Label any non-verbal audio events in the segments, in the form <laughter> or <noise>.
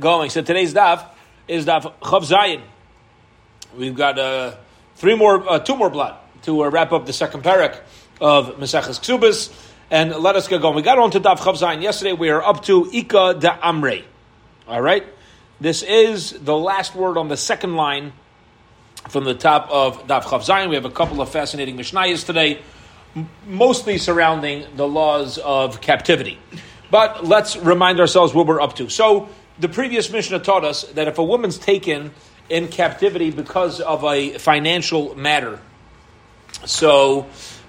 going. So today's daf is daf Chav Zayin. We've got uh, three more, uh, two more blood to uh, wrap up the second parak of Maseches Ksubis, and let us get going. We got on to daf Chav Zayin yesterday. We are up to Ika da Amre. All right, this is the last word on the second line from the top of daf Chav Zayin. We have a couple of fascinating mishnayos today, mostly surrounding the laws of captivity. But let's remind ourselves what we're up to. So the previous Mishnah taught us that if a woman's taken in captivity because of a financial matter, so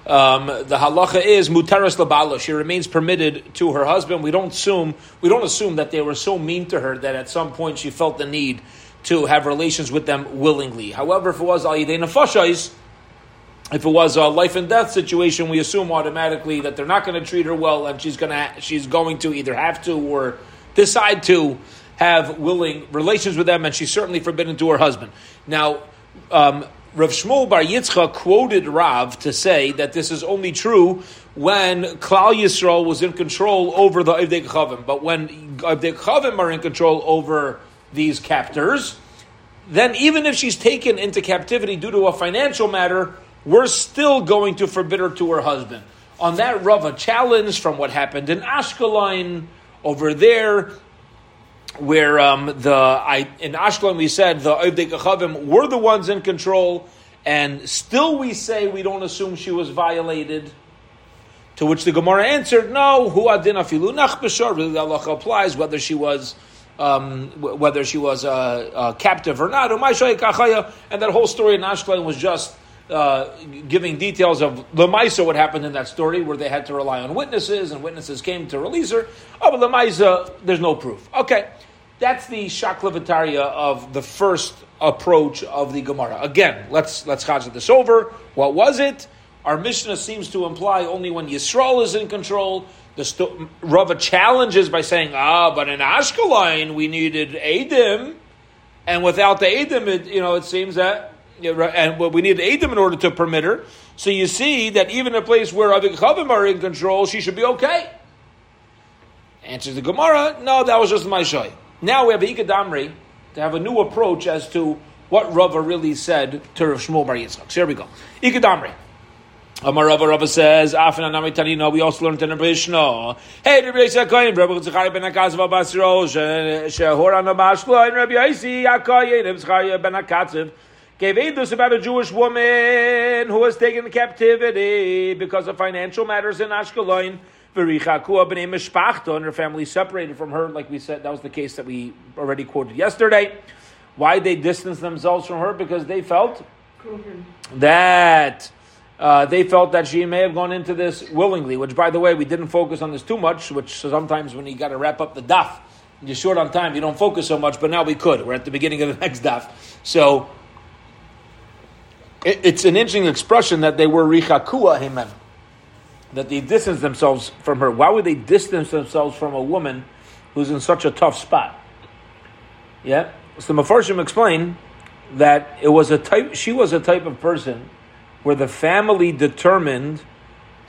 um, the halacha is mutaras labala. She remains permitted to her husband. We don't assume we don't assume that they were so mean to her that at some point she felt the need to have relations with them willingly. However, if it was al yidei nefashais, if it was a life and death situation, we assume automatically that they're not going to treat her well, and she's going to she's going to either have to or decide to have willing relations with them, and she's certainly forbidden to her husband. Now, um, Rav Shmuel Bar Yitzchak quoted Rav to say that this is only true when Klal Yisrael was in control over the Ivdei Chavim, but when Ivdei Chavim are in control over these captors, then even if she's taken into captivity due to a financial matter, we're still going to forbid her to her husband. On that Rav, a challenge from what happened in Ashkelon over there, where um, the I, in Ashkelon we said the Ovdei Kachavim were the ones in control, and still we say we don't assume she was violated. To which the Gemara answered, "No, hu adin afilu nachbeshar." Really, the halacha applies whether she was. Um, whether she was uh, uh, captive or not, and that whole story in Ashkelon was just uh, giving details of the Lemaisa, what happened in that story, where they had to rely on witnesses, and witnesses came to release her. Oh, but the Lemaisa, there's no proof. Okay, that's the shaklavataria of the first approach of the Gemara. Again, let's let's chazit this over. What was it? Our Mishnah seems to imply only when Yisrael is in control. The sto- Rava challenges by saying, ah, but in Ashkelon we needed Adim, and without the Adim, it, you know, it seems that and we need Adam in order to permit her. So you see that even a place where Avik Chavim are in control, she should be okay. Answers the Gemara, no, that was just my shay. Now we have Ikadamri to have a new approach as to what Rava really said to Rav Shmuel Bar Yitzchak. So here we go. Ikadamri. Amar Rava Rava says, Afin Anami Tanino, we also learned in the Mishnah. Hey, Rabbi Yisrael Koyin, Rabbi Tzachari ben Akazav Abasiro, Shehor Anabashlo, and Rabbi Yisi Akoyin, Tzachari ben Akatziv, gave Edus about a Jewish woman who was taken captivity because of financial matters in Ashkelon. And her family separated from her, like we said, that was the case that we already quoted yesterday. Why they distanced themselves from her? Because they felt that uh, they felt that she may have gone into this willingly. Which, by the way, we didn't focus on this too much. Which sometimes when you got to wrap up the daf, you're short on time, you don't focus so much. But now we could. We're at the beginning of the <laughs> next daf, so it, it's an interesting expression that they were richakua himem that they distance themselves from her. Why would they distance themselves from a woman who's in such a tough spot? Yeah. So Mefarshim explain that it was a type. She was a type of person where the family determined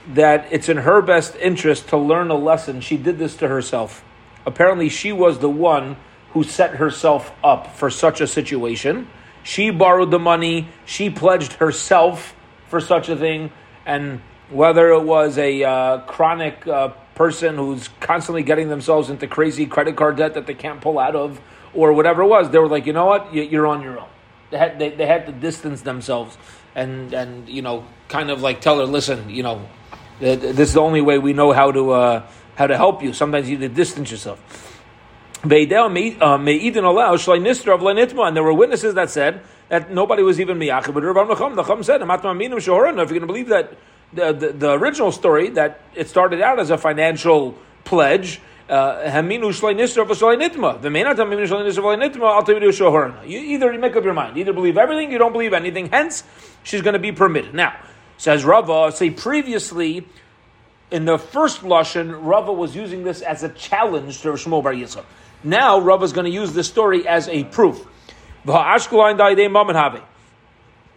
that it's in her best interest to learn a lesson. She did this to herself. Apparently, she was the one who set herself up for such a situation. She borrowed the money. She pledged herself for such a thing, and whether it was a uh, chronic uh, person who's constantly getting themselves into crazy credit card debt that they can't pull out of, or whatever it was, they were like, you know what, you're on your own. They had, they, they had to distance themselves and, and, you know, kind of like tell her, listen, you know, this is the only way we know how to, uh, how to help you. Sometimes you need to distance yourself. Uh, and there were witnesses that said that nobody was even miyachid. But Rav Nachum said, "If you're going to believe that the, the, original story that it started out as a financial pledge. Uh, you either make up your mind, either believe everything, you don't believe anything. Hence, she's going to be permitted. Now, says Rava, say previously in the first lashon, Rava was using this as a challenge to Shmuel Bar Yitzchak. Now, Rava is going to use this story as a proof.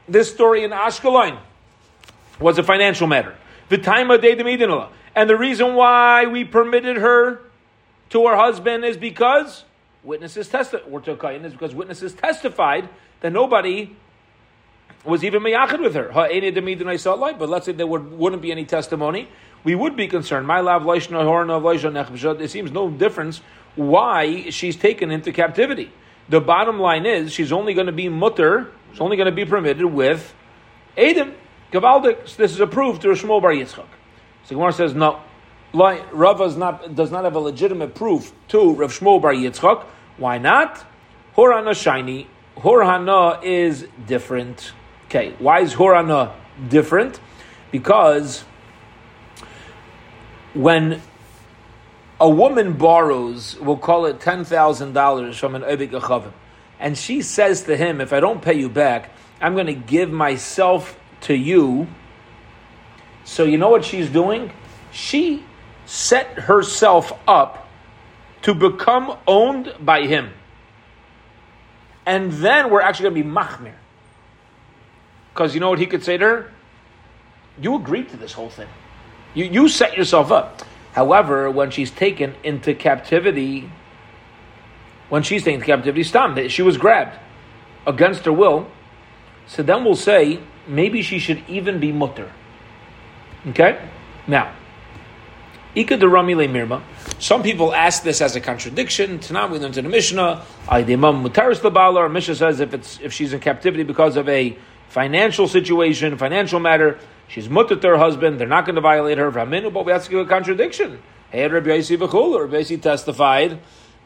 This story in Ashkelon was a financial matter. The time of day demidinala. And the reason why we permitted her to her husband is because Witnesses testified, or to Kayin is because witnesses testified that nobody was even miyachid with her. But let's say there would, wouldn't be any testimony. We would be concerned. My love, It seems no difference why she's taken into captivity. The bottom line is she's only going to be mutter, she's only going to be permitted with Adam. Gavaldik. This is approved to Shmuel Bar Yitzchak. So Gemara says, no. Rava not, does not have a legitimate proof to Rav Shmuel Bar Yitzchak. Why not? Horana shiny. Horana is different. Okay, why is Horana different? Because when a woman borrows, we'll call it $10,000 from an Achavim, and she says to him, if I don't pay you back, I'm going to give myself to you. So you know what she's doing? She set herself up to become owned by him. And then we're actually going to be machmir. Because you know what he could say to her? You agreed to this whole thing. You, you set yourself up. However, when she's taken into captivity, when she's taken into captivity, stop. She was grabbed against her will. So then we'll say maybe she should even be mutter. Okay? Now, Ika Rami Mirma. Some people ask this as a contradiction. Tanam, we learned in the Mishnah, Aidimam Mutaris Labala, Mishnah says if it's if she's in captivity because of a financial situation, financial matter, she's mutter to her husband, they're not going to violate her. But we have to give a contradiction. Hey, Rabbi Yossi Rabbi Yossi testified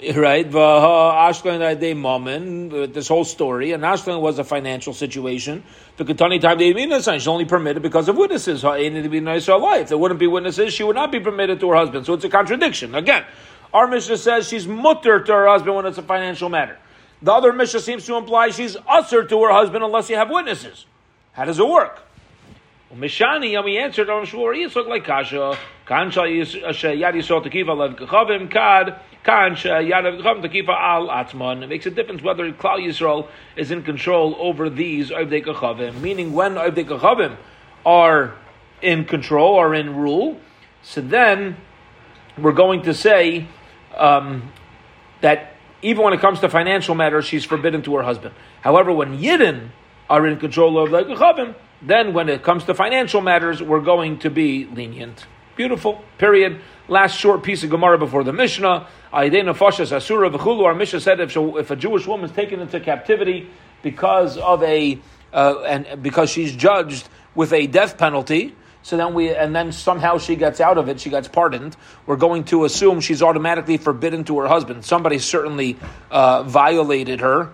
<laughs> right? Uh, Ashkelon uh, uh, this whole story, and Ashkelon was a financial situation. The Ketani time they she's only permitted because of witnesses. If there wouldn't be witnesses, she would not be permitted to her husband. So it's a contradiction. Again, our Mishnah says she's mutter to her husband when it's a financial matter. The other Mishnah seems to imply she's usher to her husband unless you have witnesses. How does it work? Mishani, we answered on Shmuel Yitzchak like Kasha, Kan Yad Yisrael Tekiva Lev Kechavim Kad, Kan Yad Kechavim Tekiva Al Atman. It makes a difference whether Klal Yisrael is in control over these Ovdei Kechavim, meaning when Ovdei Kechavim are in control or in rule, so then we're going to say um, that even when it comes to financial matters, she's forbidden to her husband. However, when Yidden are in control of the Kechavim, then, when it comes to financial matters, we're going to be lenient. Beautiful. Period. Last short piece of Gemara before the Mishnah. Asura Our Mishnah said if, if a Jewish woman is taken into captivity because of a uh, and because she's judged with a death penalty, so then we and then somehow she gets out of it, she gets pardoned. We're going to assume she's automatically forbidden to her husband. Somebody certainly uh, violated her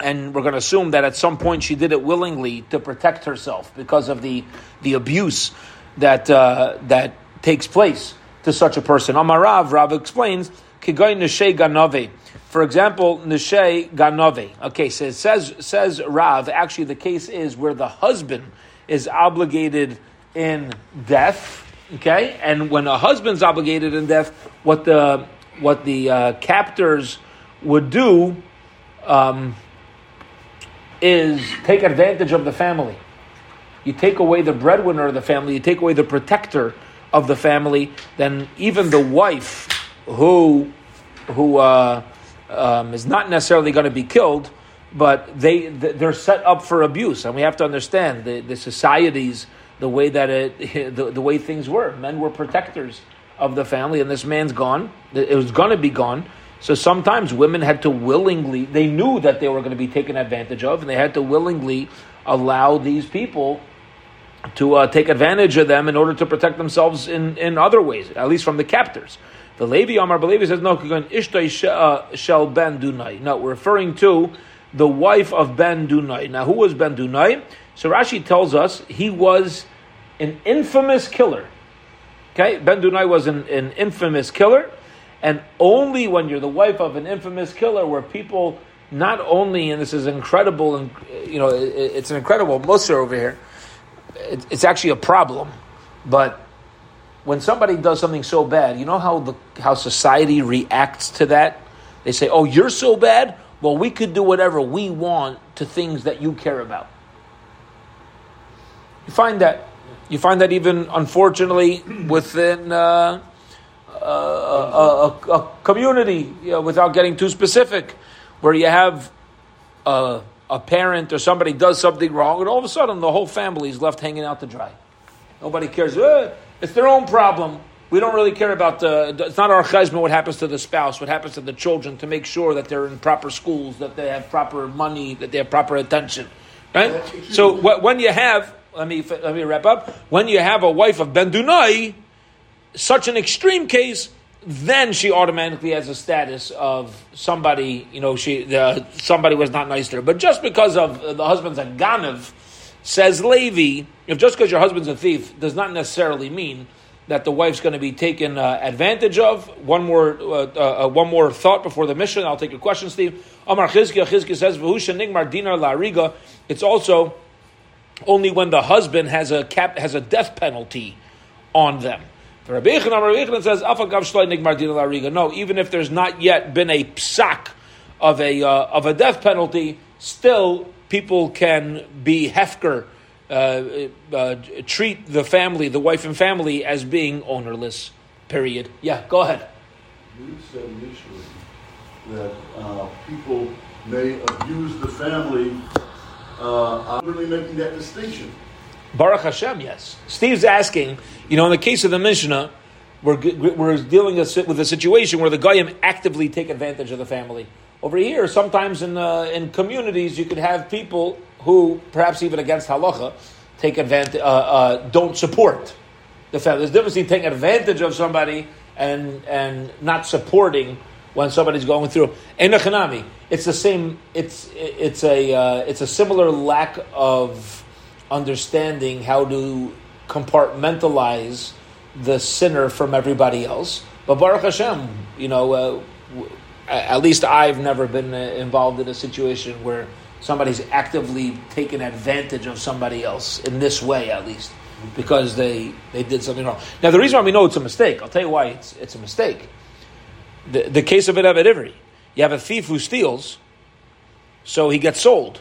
and we're going to assume that at some point she did it willingly to protect herself because of the the abuse that uh, that takes place to such a person. Amarav Rav explains kigoy neshe ganove. For example, neshe ganove. Okay, so it says says Rav. Actually, the case is where the husband is obligated in death. Okay, and when a husband's obligated in death, what the what the uh, captors would do. Um, is take advantage of the family. You take away the breadwinner of the family, you take away the protector of the family, then even the wife who who uh, um, is not necessarily going to be killed, but they they're set up for abuse, and we have to understand the, the societies, the way that it, <laughs> the, the way things were. Men were protectors of the family, and this man's gone. It was going to be gone. So sometimes women had to willingly, they knew that they were going to be taken advantage of, and they had to willingly allow these people to uh, take advantage of them in order to protect themselves in, in other ways, at least from the captors. The Levi Amar Levi says, no, Ishtai uh, Ben Dunai. No, we're referring to the wife of Ben Dunai. Now, who was Ben Dunai? So Rashi tells us he was an infamous killer. Okay, Ben Dunai was an, an infamous killer and only when you're the wife of an infamous killer, where people not only, and this is incredible, and you know, it, it's an incredible musr over here. It, it's actually a problem, but when somebody does something so bad, you know how the how society reacts to that. They say, "Oh, you're so bad. Well, we could do whatever we want to things that you care about." You find that you find that even unfortunately within. Uh, a, a, a community, you know, without getting too specific, where you have a, a parent or somebody does something wrong, and all of a sudden the whole family is left hanging out to dry. Nobody cares. Eh, it's their own problem. We don't really care about the. It's not our chesed what happens to the spouse, what happens to the children, to make sure that they're in proper schools, that they have proper money, that they have proper attention. Right. So when you have, let me let me wrap up. When you have a wife of Ben Dunai, such an extreme case, then she automatically has a status of somebody. You know, she the, somebody was not nice to her. But just because of the husband's a ganav, says Levi, if just because your husband's a thief does not necessarily mean that the wife's going to be taken uh, advantage of. One more, uh, uh, uh one more thought before the mission. I'll take your question, Steve. Amar Chizkiah, Chizkiah says, "V'husha nigmar dinar la'ariga." It's also only when the husband has a cap has a death penalty on them. Rabbi Yechon says, "Afagav shloi nigmar dinar la'ariga." No, even if there's not yet been a psak of a uh, of a death penalty, still people can be hefker uh, uh, treat the family, the wife and family, as being ownerless. Period. Yeah, go ahead. You said initially that uh, people may abuse the family. Uh, I'm really making that distinction. Baruch Hashem, yes. Steve's asking, you know, in the case of the Mishnah, we're, we're dealing with a situation where the Goyim actively take advantage of the family. Over here, sometimes in, uh, in communities, you could have people who, perhaps even against halacha, take advantage, uh, uh, don't support the family. There's a difference between taking advantage of somebody and and not supporting when somebody's going through. Enochanami, it's the same. It's it's a uh, it's a similar lack of understanding how to compartmentalize the sinner from everybody else. But Baruch Hashem, you know, uh, at least I've never been uh, involved in a situation where somebody's actively taken advantage of somebody else in this way, at least, because they, they did something wrong. Now, the reason why we know it's a mistake, I'll tell you why it's, it's a mistake. The, the case of Eved Ivri, you have a thief who steals, so he gets sold.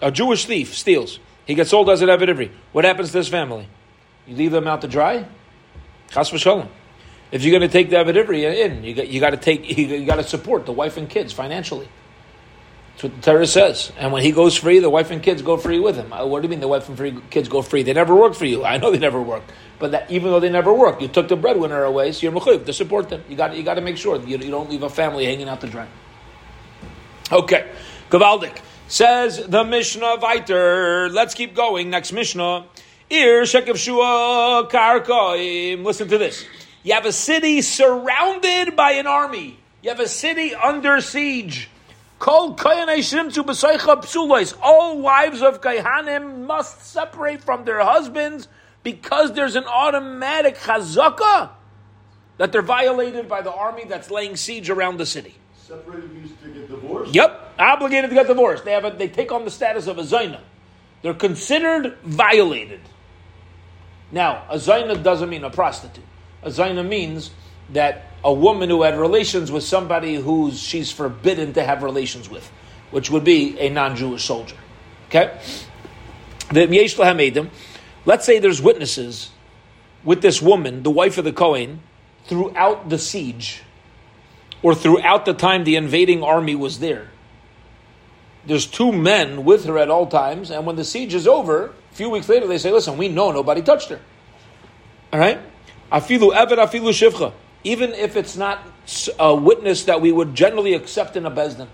A Jewish thief steals. He gets sold as an Ivri. What happens to his family? You leave them out to dry? Chas v'shalom. If you're going to take the Eved Ivri in, you got, you got to take, <laughs> you got to support the wife and kids financially. That's what the Torah says. And when he goes free, the wife and kids go free with him. Uh, what do you mean the wife and free kids go free? They never work for you. I know they never work, But that, even though they never work, you took the breadwinner away, so you're mechuyev to support them. You got you got to make sure you, you don't leave a family hanging out to dry. Okay, Gavaldik says the Mishnah Viter. Let's keep going. Next Mishnah. Ir Shekev Shua Karkoim. Listen to this. You have a city surrounded by an army. You have a city under siege. All wives of Kaihanim must separate from their husbands because there's an automatic chazaka that they're violated by the army that's laying siege around the city. Separated means to get divorced? Yep, obligated to get divorced. They have a, they take on the status of a zaina. They're considered violated. Now, a zaina doesn't mean a prostitute. A zaina means that a woman who had relations with somebody who she's forbidden to have relations with, which would be a non-Jewish soldier. Okay? Let's say there's witnesses with this woman, the wife of the Kohen, throughout the siege, or throughout the time the invading army was there. There's two men with her at all times, and when the siege is over, few weeks later they say, "Listen, we know nobody touched her." All right, afilu evet afilu shivcha even if it's not a witness that we would generally accept in a bezdin,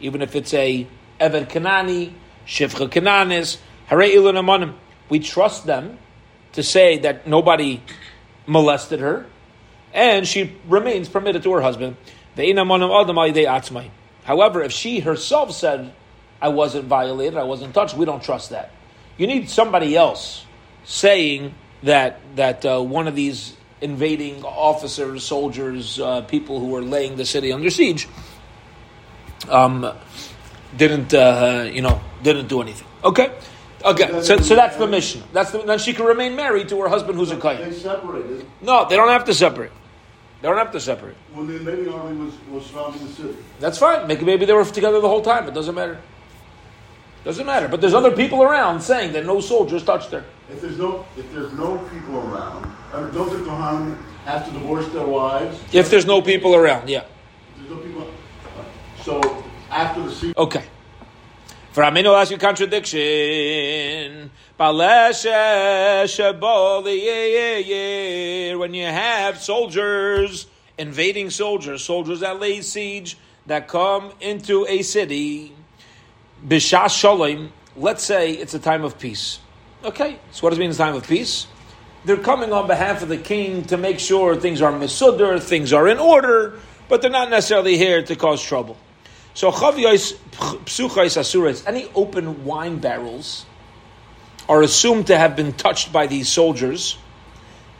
even if it's a Eved Kanani, Shivcha Kananis, Hare Amanim, we trust them to say that nobody molested her, and she remains permitted to her husband. However, if she herself said, I wasn't violated, I wasn't touched, we don't trust that. You need somebody else saying that that uh, one of these invading officers, soldiers, uh, people who were laying the city under siege, um, didn't uh, you know didn't do anything. Okay, okay. So, so that's the mission. That's the, then she can remain married to her husband who's a kayan. They separated. No, they don't have to separate. They don't have to separate. When the invading army was, was surrounding the city. That's fine. Maybe, maybe they were together the whole time. It doesn't matter. Doesn't matter. But there's other people around saying that no soldiers touched her. if there's no if there's no people around, don't the Kohanim have to divorce their wives? If there's no people around, yeah. There's no people. So after the season. Okay. For Aminu ask you contradiction. When you have soldiers, invading soldiers, soldiers that lay siege, that come into a city, Bishas Shalom, let's say it's a time of peace. Okay, so what does it mean it's time of peace? They're coming on behalf of the king to make sure things are misudder, things are in order, but they're not necessarily here to cause trouble. So any open wine barrels are assumed to have been touched by these soldiers,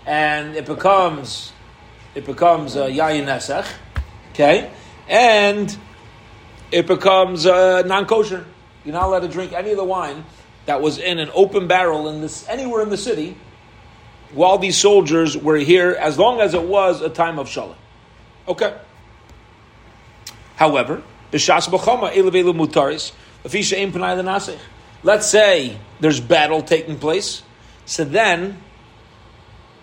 and it becomes it becomes uh, yayin nesach, okay, and it becomes uh, non kosher. You're not allowed to drink any of the wine that was in an open barrel in this anywhere in the city while these soldiers were here, as long as it was a time of shalom. Okay. However, Let's say there's battle taking place. So then,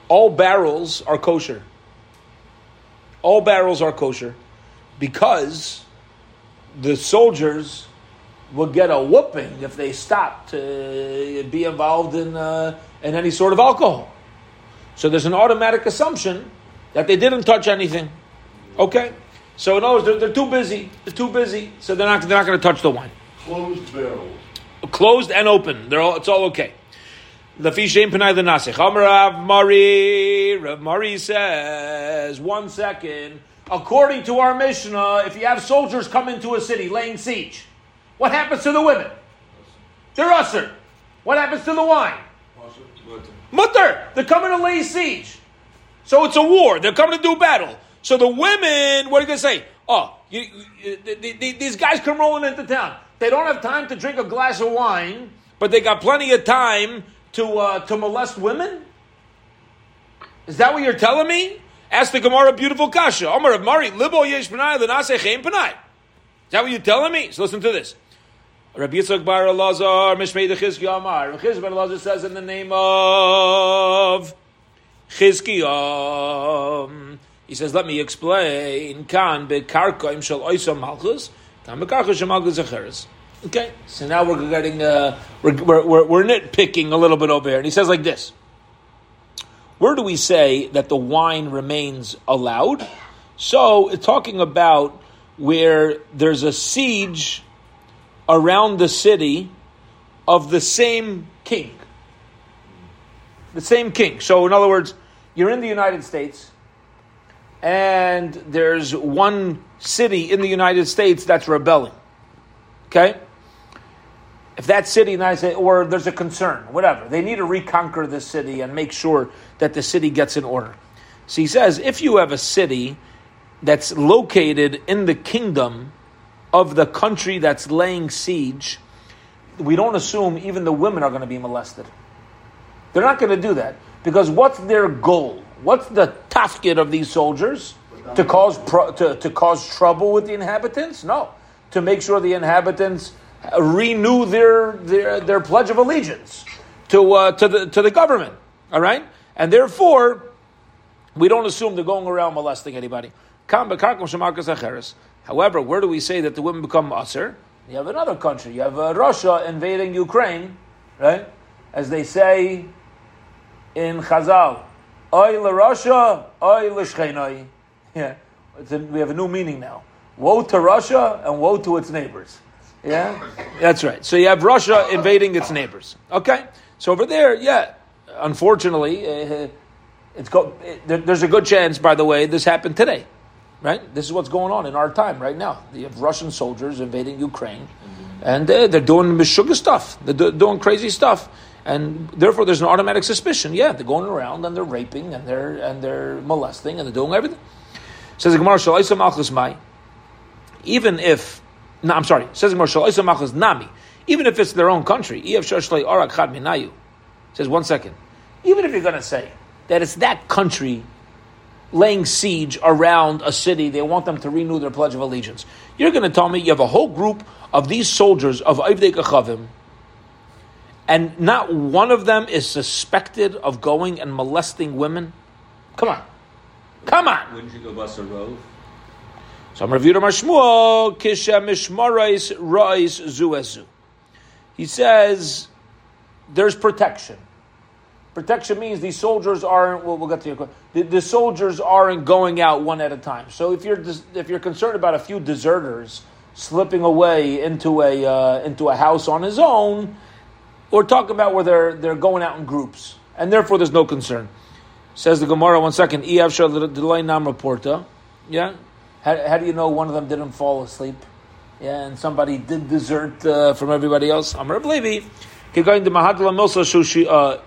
all barrels are kosher. All barrels are kosher because the soldiers would get a whooping if they stopped to be involved in, uh, in any sort of alcohol. So there's an automatic assumption that they didn't touch anything. Okay? So in other words, they're, they're too busy. They're too busy, so they're not they're not going to touch the wine. Closed barrels. Closed and open. They're all. It's all okay. The fishem penai the nasich. Rav Mari. Rav Mari says one second. According to our Mishnah, if you have soldiers come into a city laying siege, what happens to the women? They're usher. What happens to the wine? Mutter. They're coming to lay siege. So it's a war. They're coming to do battle. So the women, what are you going to say? Oh, you, you, these guys come rolling into town. They don't have time to drink a glass of wine, but they got plenty of time to uh, to molest women. Is that what you're telling me? Ask the Gemara, beautiful kasha. Omar of Mari, libo yesh panai l'naseh cheim panai. Is that what you're telling me? So listen to this. Rabbi Yitzchak Bar Elazar, Mishmei the Chizki Amar. Chizki Bar Elazar says in the name of Chizki. He says, let me explain. Kan bekarkoim shel oisam malchus, kan malchus acheres. Okay, so now we're getting, uh, we're, we're, we're nitpicking a little bit over here. And he says like this. Where do we say that the wine remains allowed? So, it's talking about where there's a siege around the city of the same king. The same king. So, in other words, you're in the United States, and there's one city in the United States that's rebelling. Okay? If that city, or there's a concern, whatever, they need to reconquer the city and make sure that the city gets in order. So he says, if you have a city that's located in the kingdom of the country that's laying siege, we don't assume even the women are going to be molested. They're not going to do that because what's their goal? What's the tafkid of these soldiers? To cause pro, to, to cause trouble with the inhabitants? No, to make sure the inhabitants renew their their, their pledge of allegiance to uh, to the to the government. All right, and therefore we don't assume they're going around molesting anybody. However, where do we say that the women become usher? You have another country. You have uh, Russia invading Ukraine, right? As they say in Chazal, Oy Russia, oy l'shchenoi. <laughs> Yeah, a, we have a new meaning now. Woe to Russia and woe to its neighbors. Yeah, that's right. So you have Russia invading its neighbors. Okay, so over there, yeah. Unfortunately, uh, it, there, there's a good chance, by the way, this happened today. Right? This is what's going on in our time right now. You have Russian soldiers invading Ukraine, and uh, they're doing mishuga stuff. They're do, doing crazy stuff and therefore there's an automatic suspicion. Yeah, they're going around and they're raping and they're and they're molesting and they're doing everything. Says the Gemara, even if no, I'm sorry, says the Gemara, nami, even if it's their own country, says one second, even if you're going to say that it's that country laying siege around a city, they want them to renew their pledge of allegiance. You're going to tell me you have a whole group of these soldiers of Ivdei Kachavim and not one of them is suspected of going and molesting women? Come on. Come on. Wouldn't you go bust a rove? So I'm reviewing Shmuel, Kisha Mishmarais Rais Zuezu. He says there's protection. Protection means these soldiers aren't. Well, we'll get to your question. The, the soldiers aren't going out one at a time. So if you're if you're concerned about a few deserters slipping away into a uh, into a house on his own, we're talking about where they're they're going out in groups, and therefore there's no concern. Says the Gemara. One second. delay nam reporta. Yeah. How, how do you know one of them didn't fall asleep? Yeah, and somebody did desert uh, from everybody else. Amar Levi. Going to Mahadla Milsa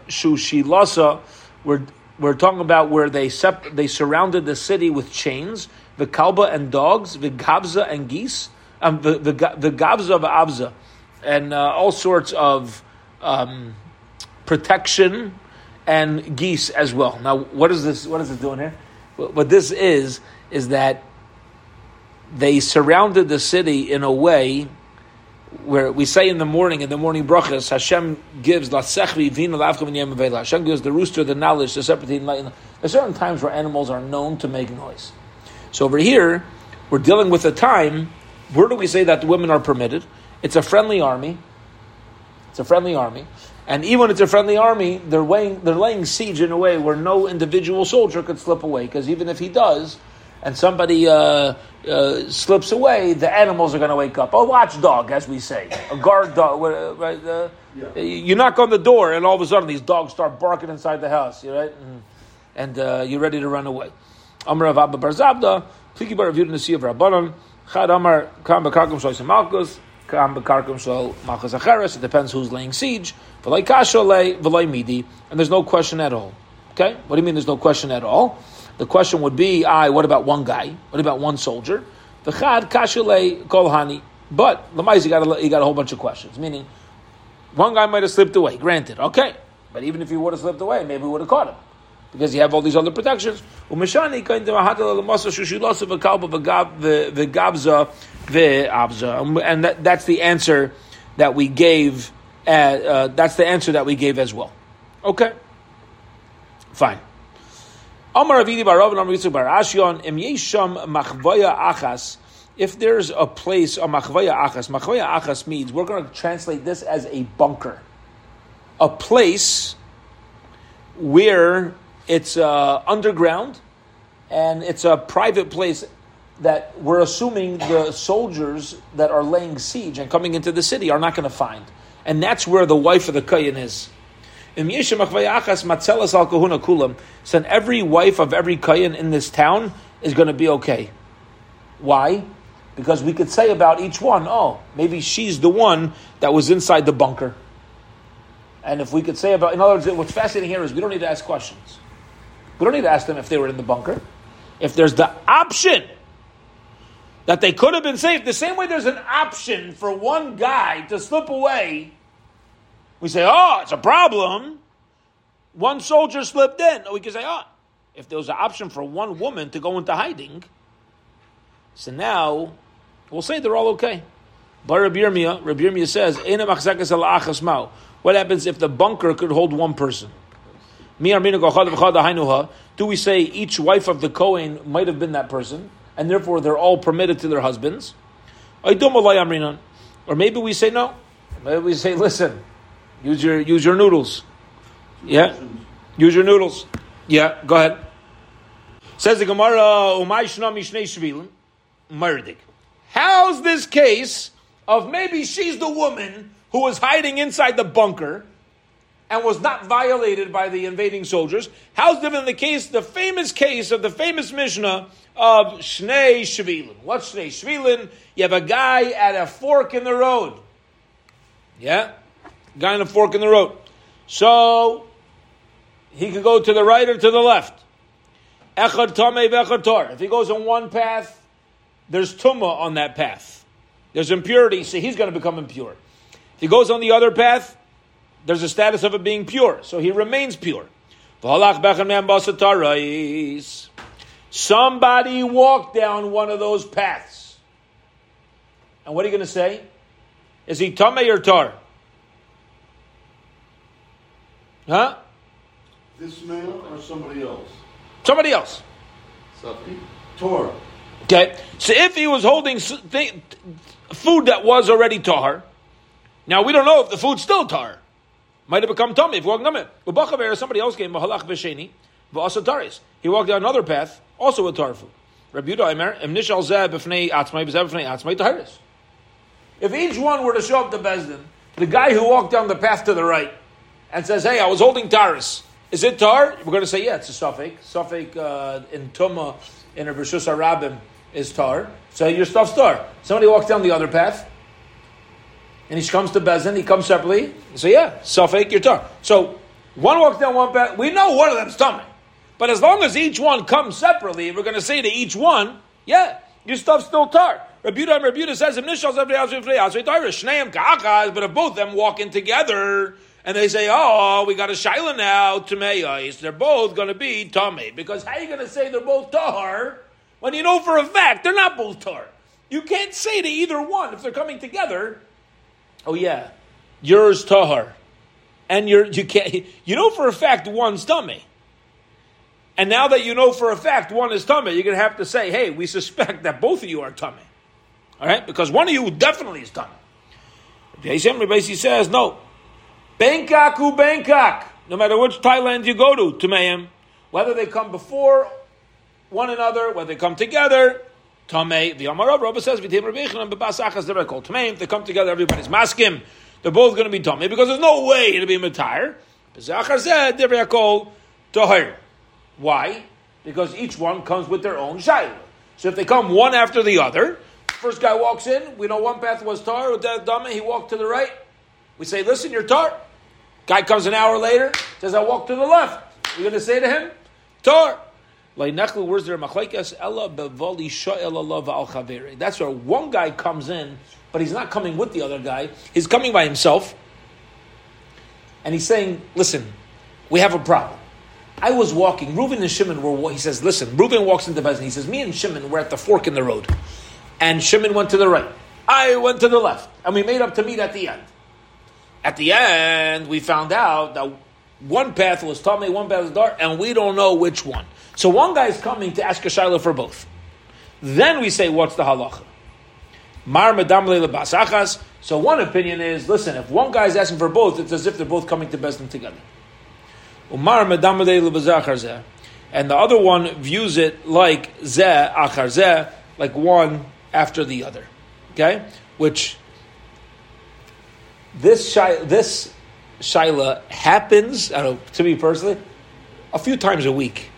Shushilasa, we're we're talking about where they sep- they surrounded the city with chains, the kalba and dogs, the gabza and geese, um, the the the gabza of abza, and uh, all sorts of um, protection and geese as well. Now, what is this? What is it doing here? What this is is that they surrounded the city in a way where we say in the morning, in the morning brachas, Hashem gives la lasechvi vina lavka Hashem gives the rooster the knowledge to separate light. There are certain times where animals are known to make noise. So over here, we're dealing with a time. Where do we say that the women are permitted? It's a friendly army. It's a friendly army, and even it's a friendly army, they're weighing, they're laying siege in a way where no individual soldier could slip away. Because even if he does, and somebody uh, uh, slips away, the animals are going to wake up. A watchdog, as we say, a guard dog. Right? Uh, yeah. You knock on the door, and all of a sudden these dogs start barking inside the house. You right, and, and uh, you're ready to run away. Amar of Abba Barzabda, Pliki Bar the Sea of Rabbanon. Chad Amar Kam Bekarkum Shlois Malchus. Kam Bekarkum Shol Malchus Acheres. It depends who's laying siege. V'lay Kasholei V'lay Midi, and there's no question at all. Okay, what do you mean? There's no question at all. The question would be, I, what about one guy? What about one soldier? The chad kashile kol hani. But lemais, you got you got a whole bunch of questions. Meaning, one guy might have slipped away. Granted, okay, but even if he would have slipped away, maybe we would have caught him because you have all these other protections. And that, that's the answer that we gave. Uh, uh, that's the answer that we gave as well. Okay, fine. Amar Avidi Bar Amar Yitzchak Bar Ashyon Im Yesham Machvaya Achas. If there's a place, a Machvaya Achas, Machvaya Achas means we're going to translate this as a bunker, a place where it's uh, underground and it's a private place that we're assuming the soldiers that are laying siege and coming into the city are not going to find, and that's where the wife of the kayan is. Then every wife of every kayan in this town is going to be okay. Why? Because we could say about each one, oh, maybe she's the one that was inside the bunker. And if we could say about, in other words, what's fascinating here is we don't need to ask questions. We don't need to ask them if they were in the bunker. If there's the option that they could have been saved, the same way there's an option for one guy to slip away we say, oh, it's a problem. One soldier slipped in. We can say, oh, if there was an option for one woman to go into hiding, so now we'll say they're all okay. But Rabbi Yirmiyah says, what happens if the bunker could hold one person? Do we say each wife of the Kohen might have been that person, and therefore they're all permitted to their husbands? Or maybe we say no. Maybe we say, listen, Use your use your noodles. Yeah, use your noodles. Yeah, go ahead. Says the Gemara, Merdik. How's this case of maybe she's the woman who was hiding inside the bunker and was not violated by the invading soldiers? How's different the case, the famous case of the famous Mishnah of Shnei Shvilin? What's Shnei Shvilin? You have a guy at a fork in the road. Yeah? Guy in a fork in the road. So he could go to the right or to the left. Echad tamei v'echad tor. If he goes on one path, there's tumah on that path. There's impurity, so he's going to become impure. If he goes on the other path, there's a status of it being pure, so he remains pure. Somebody walked down one of those paths. And what are you going to say? Is he tamei or tar? Huh? This man or somebody else? Somebody else. Torah. Okay, so if he was holding food that was already tar, now we don't know if the food's still tar. Might have become tummy if walking tummy. Ubachaver, somebody else came, Mahalach Vesheni, V'asa Taris. He walked down another path, also with tar food. Rabbi Yudah Emer, Em Nishal Zeh B'fnei Atzmai, B'zeh Atzmai Taris. If each one were to show up to Bezdin, the guy who walked down the path to the right and says, "Hey, I was holding taris. Is it tar?" We're going to say, "Yeah, it's a suffix. Suffix uh, in tuma in a Rishus Arabim is tar. So your stuff's tar." Somebody walks down the other path, and he comes to Bezin, He comes separately. So "Yeah, suffix, your tar." So one walks down one path. We know one of them's tummy, but as long as each one comes separately, we're going to say to each one, "Yeah, your stuff's still tar." Rebuta and Rebuta says. But if both of them walking together and they say, "Oh, we got a shaila now to meyos," they're both going to be tummy. Because how are you going to say they're both Tahar when you know for a fact they're not both Tahar? You can't say to either one if they're coming together. Oh yeah, yours tahar, and you're you can't. <laughs> You know for a fact one's tummy. And now that you know for a fact one is tummy, you're going to have to say, "Hey, we suspect that both of you are tummy." All right, because one of you definitely is tummy. Jason basically says, "No, Bangkok who Bangkok, no matter which Thailand you go to, Tumeim, whether they come before one another, whether they come together, Tamei, the Amar Rabba says, V'tim Bebasachas, they're called Tamei, they come together, everybody's maskim, they're both going to be Tamei, because there's no way it'll be. Bezachar said, they're called Tahir. Why? Because each one comes with their own Shaila. So if they come one after the other, first guy walks in, we know one path was Tar, he walked to the right, we say, listen, you're Tar. Guy comes an hour later, says, I walk to the left. You're going to say to him, chaveri. That's where one guy comes in, but he's not coming with the other guy. He's coming by himself, and he's saying, "Listen, we have a problem. I was walking. Reuben and Shimon were. He says, "Listen." Reuben walks into Bezin. He says, "Me and Shimon were at the fork in the road, and Shimon went to the right. I went to the left, and we made up to meet at the end. At the end, we found out that one path was Tomei, one path was Dar, and we don't know which one. So one guy is coming to ask a Shiloh for both. Then we say, what's the halacha? Mar. So one opinion is, listen, if one guy is asking for both, it's as if they're both coming to Besdin together. Umar medam leila. And the other one views it like zeh achar zeh, like one after the other. Okay? Which this shy, this shaila happens, I don't know, to me personally, a few times a week.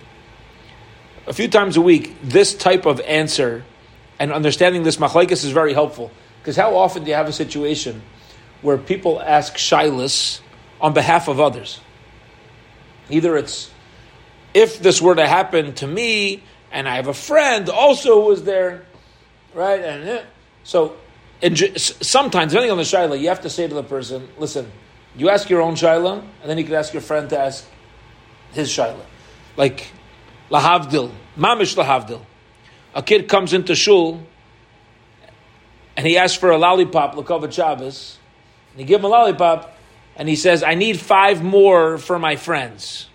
A few times a week, this type of answer and understanding this machlekes is very helpful. Because how often do you have a situation where people ask shilas on behalf of others? Either it's if this were to happen to me, and I have a friend also who was there, right? And eh, so, and sometimes, depending on the shaila, you have to say to the person, "Listen, you ask your own shaila, and then you can ask your friend to ask his shaila." Like lahavdil, mamish lahavdil. A kid comes into shul, and he asks for a lollipop, lakovat Shabbos, and you give him a lollipop, and he says, "I need five more for my friends."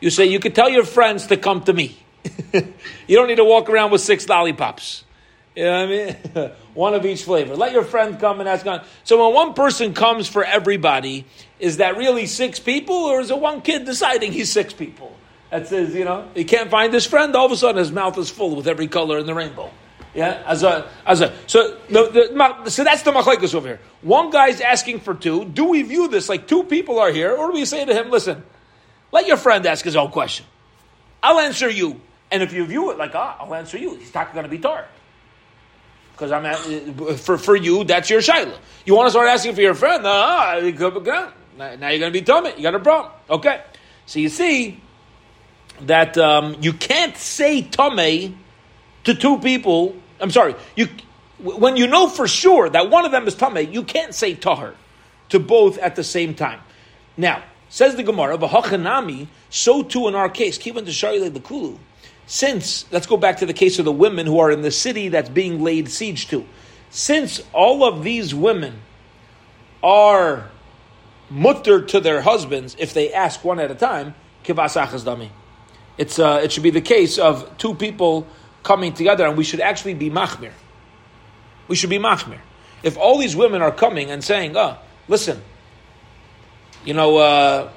You say you could tell your friends to come to me. <laughs> you don't need to walk around with six lollipops. You know what I mean? <laughs> one of each flavor. Let your friend come and ask. So when one person comes for everybody, is that really six people, or is it one kid deciding he's six people? That says, you know, he can't find his friend. All of a sudden, his mouth is full with every color in the rainbow. Yeah, as a as a so the, the, so that's the machlekes over here. One guy's asking for two. Do we view this like two people are here, or do we say to him, listen, let your friend ask his own question. I'll answer you. And if you view it like, ah, I'll answer you, he's not going to be tar. Because I'm at, for, for you, that's your shaila. You want to start asking for your friend? Ah, now you're going to be tummy. You got a problem. Okay. So you see that um, you can't say tummy to two people. I'm sorry. You when you know for sure that one of them is tummy, you can't say tahar to both at the same time. Now, says the Gemara, "V'hachanami." So too in our case, keeping the shari the kulu. Since let's go back to the case of the women who are in the city that's being laid siege to. Since all of these women are mutter to their husbands if they ask one at a time. It's uh, it should be the case of two people coming together, and we should actually be machmir. We should be machmir. If all these women are coming and saying, "Oh, listen, you know, uh,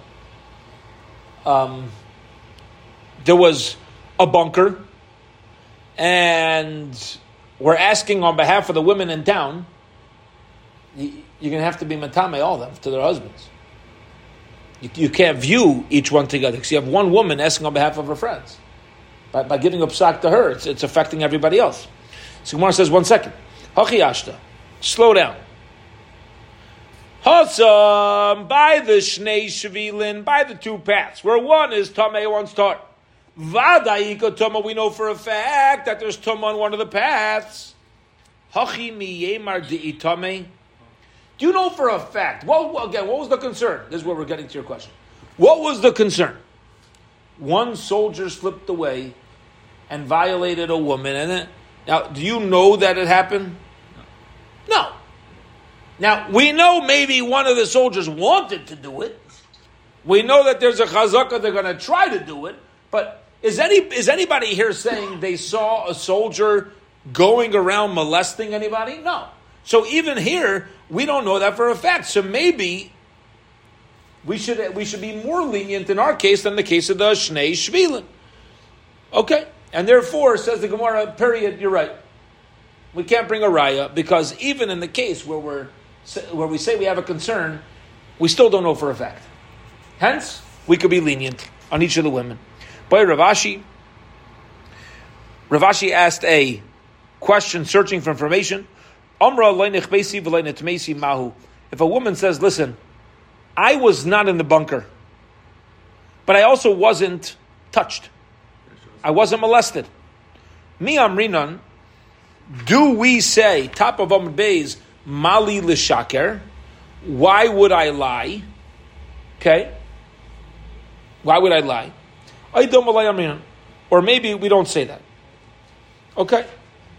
um, there was a bunker, and we're asking on behalf of the women in town," you're going to have to be matame all them to their husbands. You, you can't view each one together because you have one woman asking on behalf of her friends. By, by giving a psak to her, it's, it's affecting everybody else. So Gemara says, one second. Hachiyashta. Slow down. Hasam, by the Shnei Shvilin, by the two paths, where one is Tameh, one's Tar. Vadaika Tama, we know for a fact that there's Tama on one of the paths. Hachi. Do you know for a fact? Well, again, what was the concern? This is where we're getting to your question. What was the concern? One soldier slipped away and violated a woman, and now, do you know that it happened? No. Now we know maybe one of the soldiers wanted to do it. We know that there's a chazaka they're going to try to do it, but is any is anybody here saying they saw a soldier going around molesting anybody? No. So even here, we don't know that for a fact. So maybe we should we should be more lenient in our case than the case of the Shnei Shvilin. Okay, and therefore says the Gemara. Period. You're right. We can't bring a raya because even in the case where we're where we say we have a concern, we still don't know for a fact. Hence, we could be lenient on each of the women. By Rav Ashi, Ravashi asked a question searching for information. If a woman says, listen, I was not in the bunker, but I also wasn't touched. I wasn't molested. Mi amrinan, do we say, top of Amr Bays, Mali lishaker? Why would I lie? Okay. Why would I lie? Or maybe we don't say that. Okay.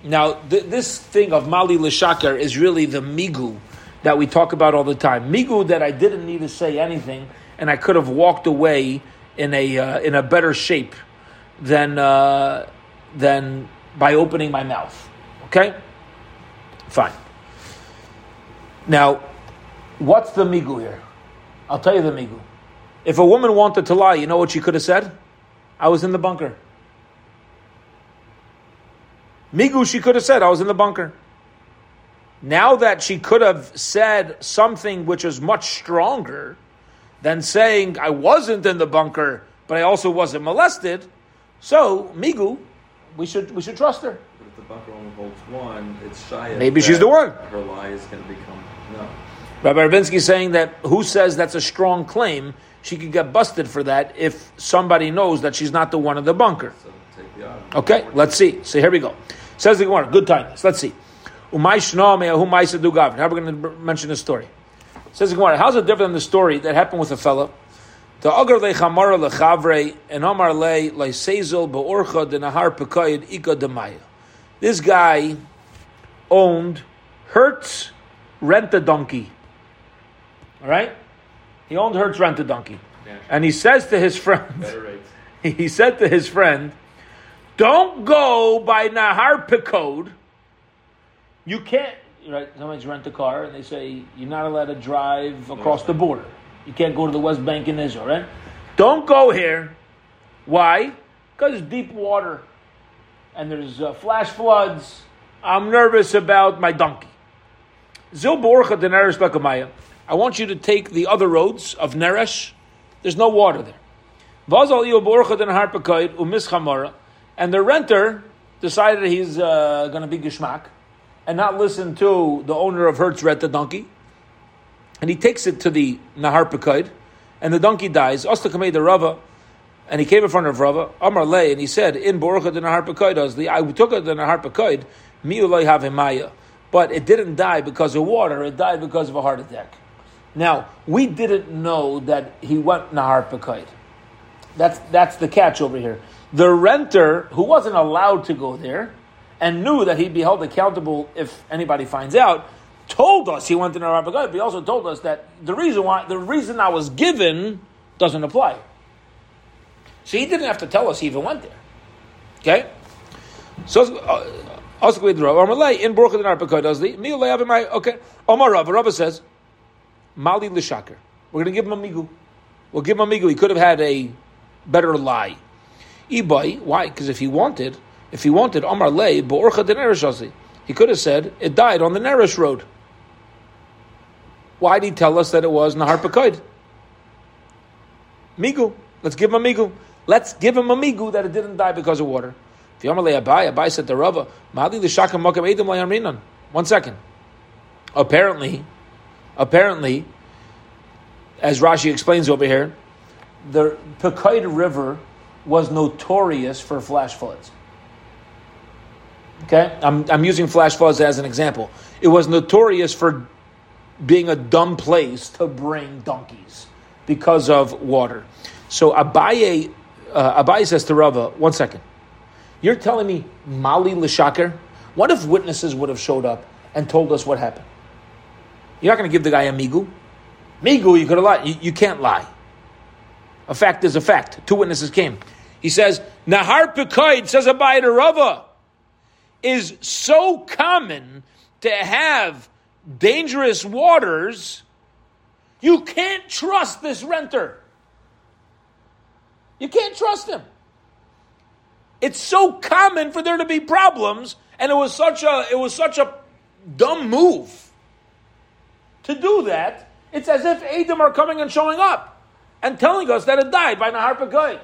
Now, th- this thing of Mali Lishaker is really the migu that we talk about all the time. Migu that I didn't need to say anything, and I could have walked away in a uh, in a better shape than uh, than by opening my mouth. Okay, fine. Now, what's the migu here? I'll tell you the migu. If a woman wanted to lie, you know what she could have said? I was in the bunker. Migu, she could have said, I was in the bunker. Now that she could have said something which is much stronger than saying, I wasn't in the bunker, but I also wasn't molested, so, Migu, we should, we should trust her. But if the bunker only holds one, it's shy Maybe she's the one. Her lie is going to become, no. Rabbi Ravinsky is saying that who says that's a strong claim, she could get busted for that if somebody knows that she's not the one in the bunker. Okay, let's see. So here we go. Says the Gemara, good timeless. Let's see. Umay. How are we going to mention this story? Says the Gemara, how's it different than the story that happened with a fellow? The agar le chamara le chavre and amar le le sezel beorcha de nahar pekayid ika demaya. This guy owned Hertz Rent a Donkey. All right? He owned Hertz Rent a Donkey. Yeah. And he says to his friend, <laughs> he said to his friend, "Don't go by Nahar Pekod. You can't. Right? Somebody's rent a car, and they say you're not allowed to drive across the border. You can't go to the West Bank in Israel, right? Don't go here. Why? Because it's deep water, and there's uh, flash floods. I'm nervous about my donkey. Zil Borcha de Neresh Bekamaya. I want you to take the other roads of Neresh. There's no water there. And the renter decided he's uh, going to be gishmak and not listen to the owner of Hertz rent the donkey, and he takes it to the nahar pekaid, and the donkey dies. Osta kamei the and he came in front of Rava Amar Le, and he said, "In borcha den nahar I took it to the nahar have. But it didn't die because of water; it died because of a heart attack. Now we didn't know that he went nahar pekaid. That's that's the catch over here. The renter who wasn't allowed to go there and knew that he'd be held accountable if anybody finds out, told us he went to Nahar Hapakoid, but he also told us that the reason why the reason I was given doesn't apply. So he didn't have to tell us he even went there. Okay? So uh, in Baruch okay. Omar Rav Rav says Mali l'shaker. We're going to give him a migu. We'll give him a migu. He could have had a better lie. Ibai, why? Because if he wanted, if he wanted Omar Lei Borcha Dinar he could have said it died on the Nerish road. Why did he tell us that it was Nahar Pekoid? Migu. Let's give him a migu. Let's give him a migu that it didn't die because of water. Lei abai, said to Rava, One second. Apparently, apparently, as Rashi explains over here, the Pekoid River was notorious for flash floods. Okay? I'm, I'm using flash floods as an example. It was notorious for being a dumb place to bring donkeys because of water. So Abaye, uh, Abaye says to Rava, one second. You're telling me Mali Lishaker? What if witnesses would have showed up and told us what happened? You're not going to give the guy a migu. Migu, you could lied. You, you can't lie. A fact is a fact. Two witnesses came. He says, Nahar Pekoid, says to Rava, is so common to have dangerous waters, you can't trust this renter. You can't trust him. It's so common for there to be problems, and it was such a it was such a dumb move to do that. It's as if Adam are coming and showing up and telling us that it died by Nahar Pekoid.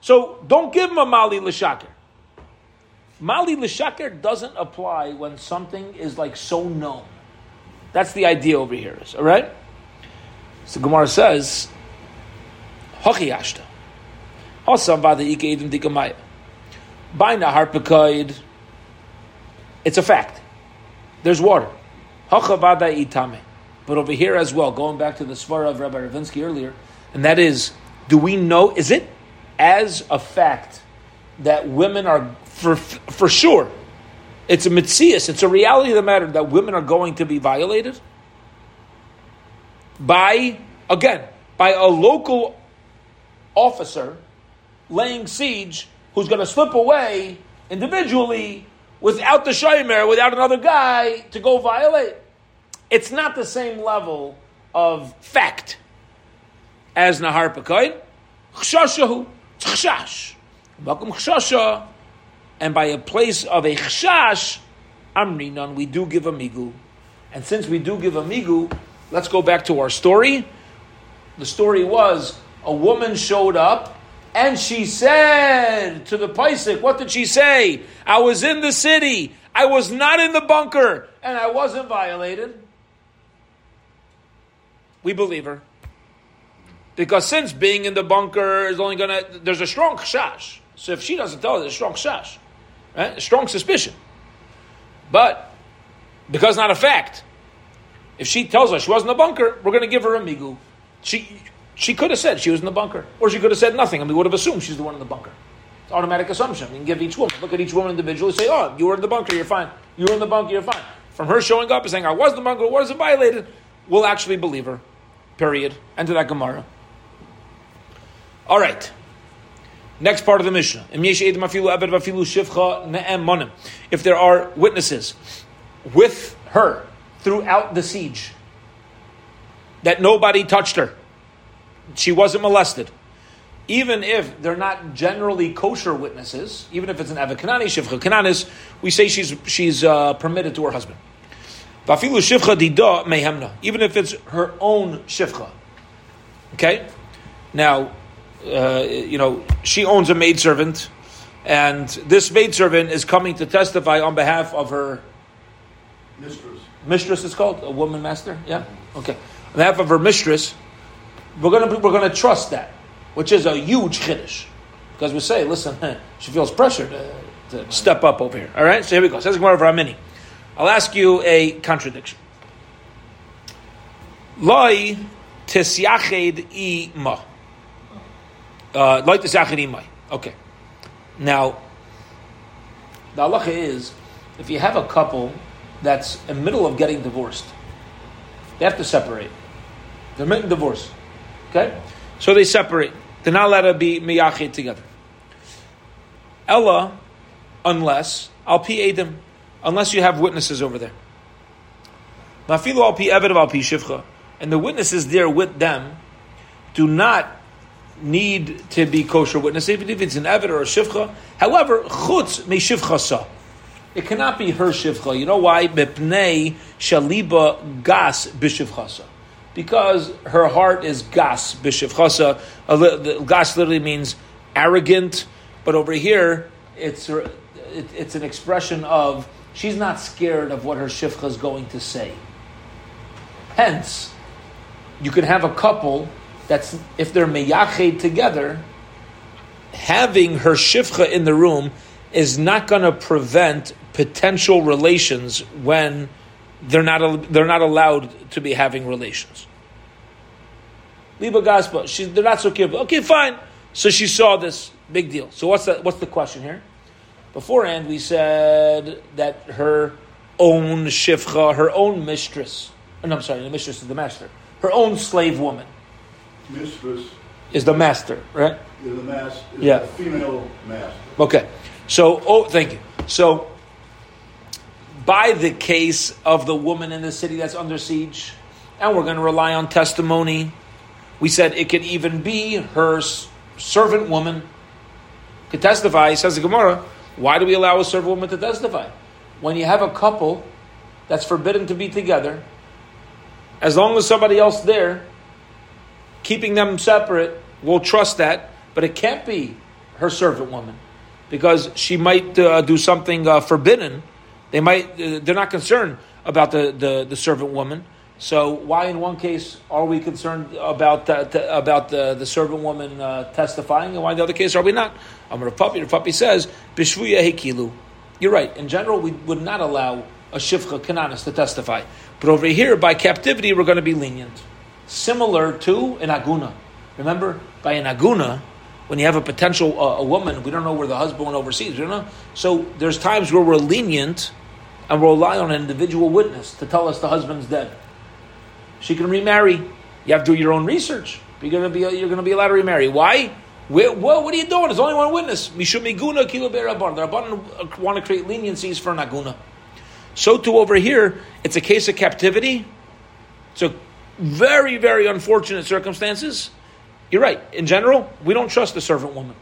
So don't give him a Mali L'Shaker. Mali L'Shaker doesn't apply when something is like so known. That's the idea over here. Is all right. So Gemara says, "Hochiyashta, Hasam vada ikedim dikamaya." By Nahar Pekoid, it's a fact. There's water. Itame. But over here as well, going back to the svara of Rabbi Ravinsky earlier, and that is, do we know? Is it as a fact that women are for for sure it's a mitzias, it's a reality of the matter that women are going to be violated by, again, by a local officer laying siege who's going to slip away individually without the shomer, without another guy to go violate. It's not the same level of fact as Nahar Pekoid. Chshashahu, chshash. Welcome chshasha and by a place of a chshash, amrinan, we do give a migu. And since we do give a migu, let's go back to our story. The story was a woman showed up and she said to the Paisik, what did she say? I was in the city, I was not in the bunker, and I wasn't violated. We believe her. Because since being in the bunker is only gonna, there's a strong chash. So if she doesn't tell us, there's a strong chash. Right? A strong suspicion. But because not a fact, if she tells us she wasn't in the bunker, we're going to give her a migu. She she could have said she was in the bunker, or she could have said nothing, and we would have assumed she's the one in the bunker. It's automatic assumption. You can give each woman look at each woman individually, say, "Oh, you were in the bunker, you're fine. You were in the bunker, you're fine." From her showing up and saying, "I was the bunker, wasn't violated," we'll actually believe her. Period. End of that Gemara. All right. Next part of the Mishnah. If there are witnesses with her throughout the siege, that nobody touched her, she wasn't molested, even if they're not generally kosher witnesses, even if it's an Avikanani, Shivcha Kananis, we say she's, she's uh, permitted to her husband. Even if it's her own Shivcha. Okay? Now, uh, you know, she owns a maidservant, and this maidservant is coming to testify on behalf of her mistress. Mistress is called a woman master. Yeah, okay. On behalf of her mistress, we're gonna we're gonna trust that, which is a huge chiddush, because we say, listen, <laughs> she feels pressure to, to step up over here. All right, so here we go. Says Gemara V'Amini. I'll ask you a contradiction. Loi tisyached i uh, Loi like the Zacharimai. Okay. Now, the halacha is if you have a couple that's in the middle of getting divorced. They have to separate. They're making divorce. Okay? So they separate. They're not allowed to be miyachid together. Ella, unless, al pi edim, unless you have witnesses over there. Mafilu al pi eved al pi shivcha. And the witnesses there with them do not need to be kosher witnesses, even if it's an eved or a shivcha. However, chutz me shivcha It cannot be her shivcha. You know why? Mepnei shaliba gas b'shivchasa. Because her heart is gas b'shivchasa. Gas literally means arrogant, but over here it's it's an expression of she's not scared of what her shivcha is going to say. Hence, you can have a couple that's if they're meyached together, having her shivcha in the room is not going to prevent potential relations when they're not they're not allowed to be having relations. Liba gaspa, she, they're not so careful. Okay, fine. So she saw this big deal. So what's the what's the question here? Beforehand, we said that her own shivcha, her own mistress, no, I'm sorry, the mistress is the master. Her own slave woman. Mistress is the master, right? Is the master. Is yeah. The female master. Okay. So, oh, thank you. So, by the case of the woman in the city that's under siege, and we're going to rely on testimony, we said it could even be her servant woman could testify. He Says the Gemara, why do we allow a servant woman to testify? When you have a couple that's forbidden to be together, as long as somebody else there, keeping them separate, we'll trust that. But it can't be her servant woman because she might uh, do something uh, forbidden. They might. They're not concerned about the, the, the, servant woman. So why, in one case, are we concerned about the, about the, the servant woman uh, testifying, and why in the other case are we not? Amar Papi, Papi says, "Bishvuya hekilu." You're right. In general, we would not allow a shivcha kananis to testify. But over here, by captivity, we're going to be lenient. Similar to an aguna. Remember, by an aguna, when you have a potential uh, a woman, we don't know where the husband went overseas. You know, so there's times where we're lenient and we'll rely on an individual witness to tell us the husband's dead. She can remarry. You have to do your own research. You're going to be you're to be allowed to remarry. Why? Where, what, are you doing? There's only one witness. Mishum iguna kilo The Rabban want to create leniencies for an aguna. So too over here, it's a case of captivity. So very, very unfortunate circumstances. You're right. In general, we don't trust the servant woman,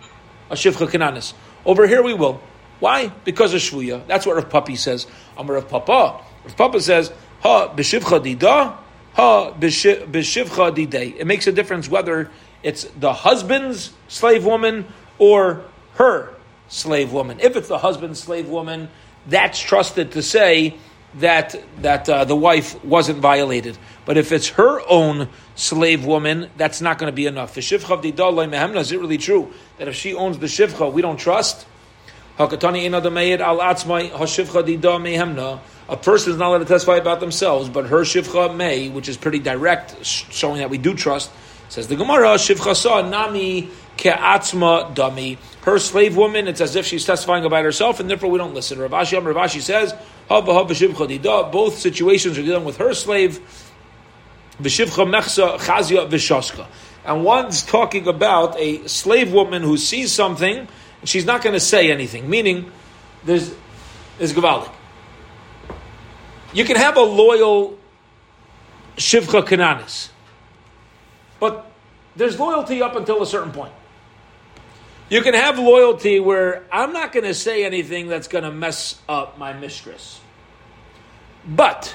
a shivcha kananis. Over here, we will. Why? Because of shvuya. That's what Rav Papi says. Amar Rav Papa. Rav Papa says, ha b'shivcha dida, ha b'shivcha didei. It makes a difference whether it's the husband's slave woman or her slave woman. If it's the husband's slave woman, that's trusted to say that that uh, the wife wasn't violated. But if it's her own slave woman, that's not going to be enough. The shivcha of is it really true that if she owns the shivcha, we don't trust? A person is not allowed to testify about themselves, but her shivcha may, which is pretty direct, showing that we do trust. Says the Gemara, shivcha sa nami ke'atzma dami. Her slave woman, it's as if she's testifying about herself, and therefore we don't listen. Rav Ashi, Rav Ashi says, both situations are dealing with her slave, v'shivcha mechsa chazia v'shaska. And one's talking about a slave woman who sees something, and she's not going to say anything, meaning there's, there's Gavalik. You can have a loyal shivcha kananis, but there's loyalty up until a certain point. You can have loyalty where I'm not going to say anything that's going to mess up my mistress. But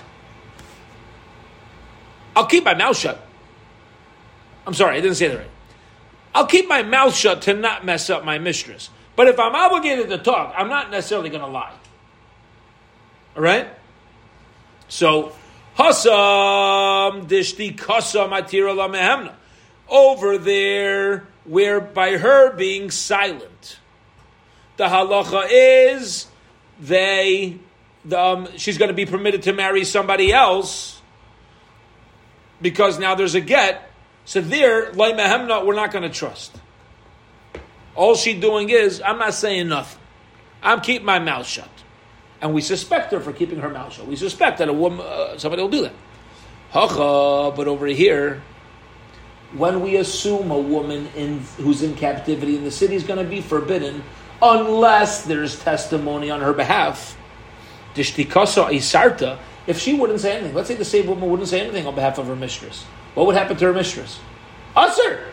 I'll keep my mouth shut. I'm sorry, I didn't say that right. I'll keep my mouth shut to not mess up my mistress. But if I'm obligated to talk, I'm not necessarily going to lie. All right? So, Hasam dishti kasam atira la Over there, where by her being silent, the halacha is they, the, um, she's going to be permitted to marry somebody else because now there's a get. So there, Laimahemna, we're not going to trust. All she's doing is, I'm not saying nothing. I'm keeping my mouth shut. and we suspect her for keeping her mouth shut. We suspect that a woman, uh, somebody will do that. Hacha, but over here, when we assume a woman in who's in captivity in the city is going to be forbidden, unless there's testimony on her behalf. Isarta, if she wouldn't say anything, let's say the same woman wouldn't say anything on behalf of her mistress, what would happen to her mistress? Usher.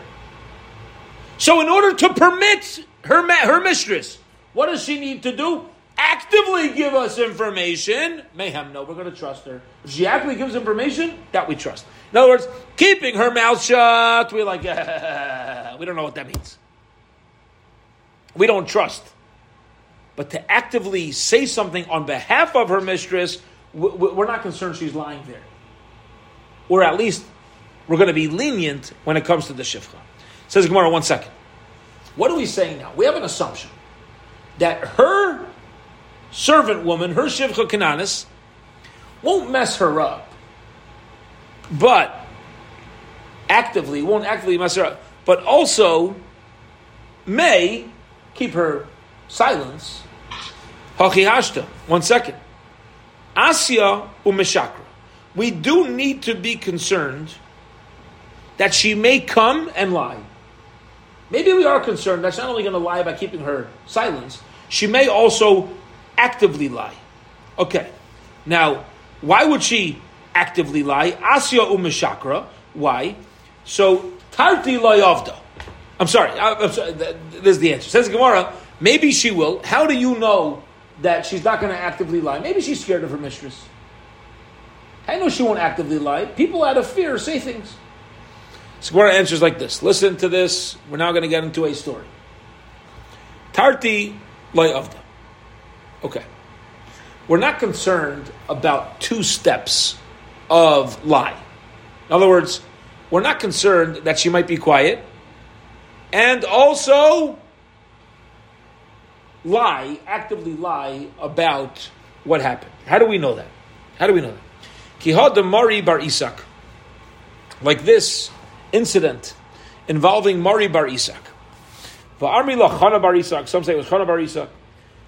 So, in order to permit her her mistress, what does she need to do? Actively give us information. Mayhem, no, we're going to trust her. If she actively gives information, that we trust. In other words, keeping her mouth shut, we're like, <laughs> we don't know what that means. We don't trust. But to actively say something on behalf of her mistress, we're not concerned she's lying there. Or at least we're going to be lenient when it comes to the shifcha. Says Gemara, one second. What are we saying now? We have an assumption that her servant woman, her shivcha kananis, won't mess her up, but actively won't actively mess her up, but also may keep her silence. Hachihashta. One second. Asya umeshakra. We do need to be concerned that she may come and lie. Maybe we are concerned that she's not only going to lie by keeping her silence, she may also actively lie. Okay. Now, why would she actively lie? Asya umeshakra. Why? So, tarti layavda. I'm sorry. I, I'm sorry. This is the answer. Says Gemara, maybe she will. How do you know that she's not going to actively lie? Maybe she's scared of her mistress. I know she won't actively lie. People out of fear say things. Gemara answers like this. Listen to this. We're now going to get into a story. Tarti layavda. Okay. We're not concerned about two steps of lie. In other words, we're not concerned that she might be quiet and also lie, actively lie about what happened. How do we know that? How do we know that? Kihad Mari bar Isak. Like this incident involving Mari bar Isak. Va'armi Chana bar Isak. Some say it was Chana bar Isak.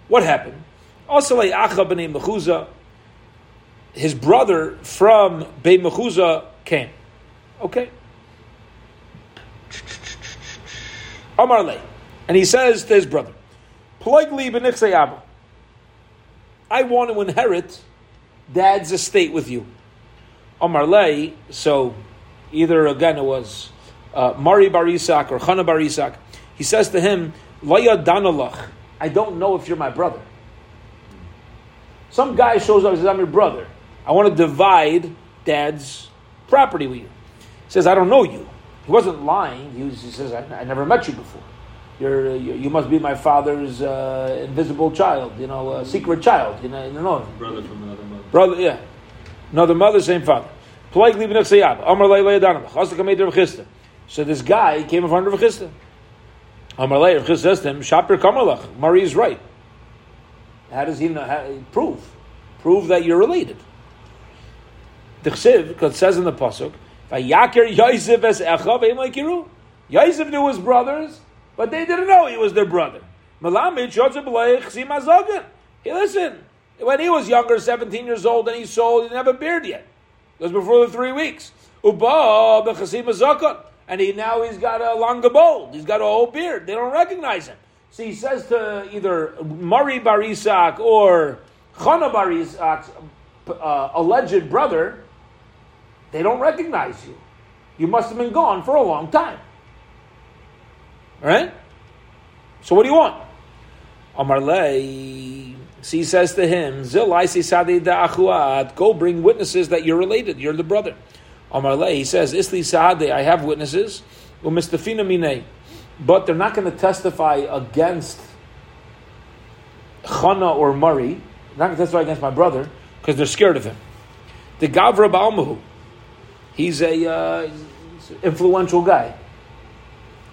What happened? Asalei Acha b'nei Mechuza, his brother from Beit Mechuza came. Okay. Amar And he says to his brother, Plegli b'nichsei Abba. I want to inherit dad's estate with you. Amar so either again it was uh, Mari Barisak or Chana Barisak. He says to him, Laya Danalach. I don't know if you're my brother. Some guy shows up and says, I'm your brother. I want to divide dad's property with you. Says, I don't know you. He wasn't lying. He, was, he says, I, I, never met you before. You're, you, you must be my father's uh, invisible child, you know, a secret child. You know, you know. Brother from another mother. Brother, yeah. Another mother, same father. So this guy came in front of Rav Amar Rav Chisda says to him, Shaper Kamalach, Mari is right. How does he know? How, prove, prove that you're related. The Chsiv, because it says in the pasuk, "Vayaker Yosef es Echav Eimakiru." Yosef knew his brothers, but they didn't know he was their brother. Malamid Yotzeb Chsim Hey, listen. When he was younger, seventeen years old, and he sold, he didn't have a beard yet. It was before the three weeks. Uba b'chasim and he now he's got a long gold. He's got a whole beard. They don't recognize him. So he says to either Mari Barisak or Chana Barisak's uh, alleged brother, they don't recognize you. You must have been gone for a long time. All right? So what do you want? Amarle, so he says to him, Go bring witnesses that you're related, you're the brother. Amarle, he says, Isli Saade, I have witnesses. But they're not going to testify against Chana or Murray. Not going to testify against my brother because they're scared of him. The Gavra Balmahu, he's a uh, influential guy,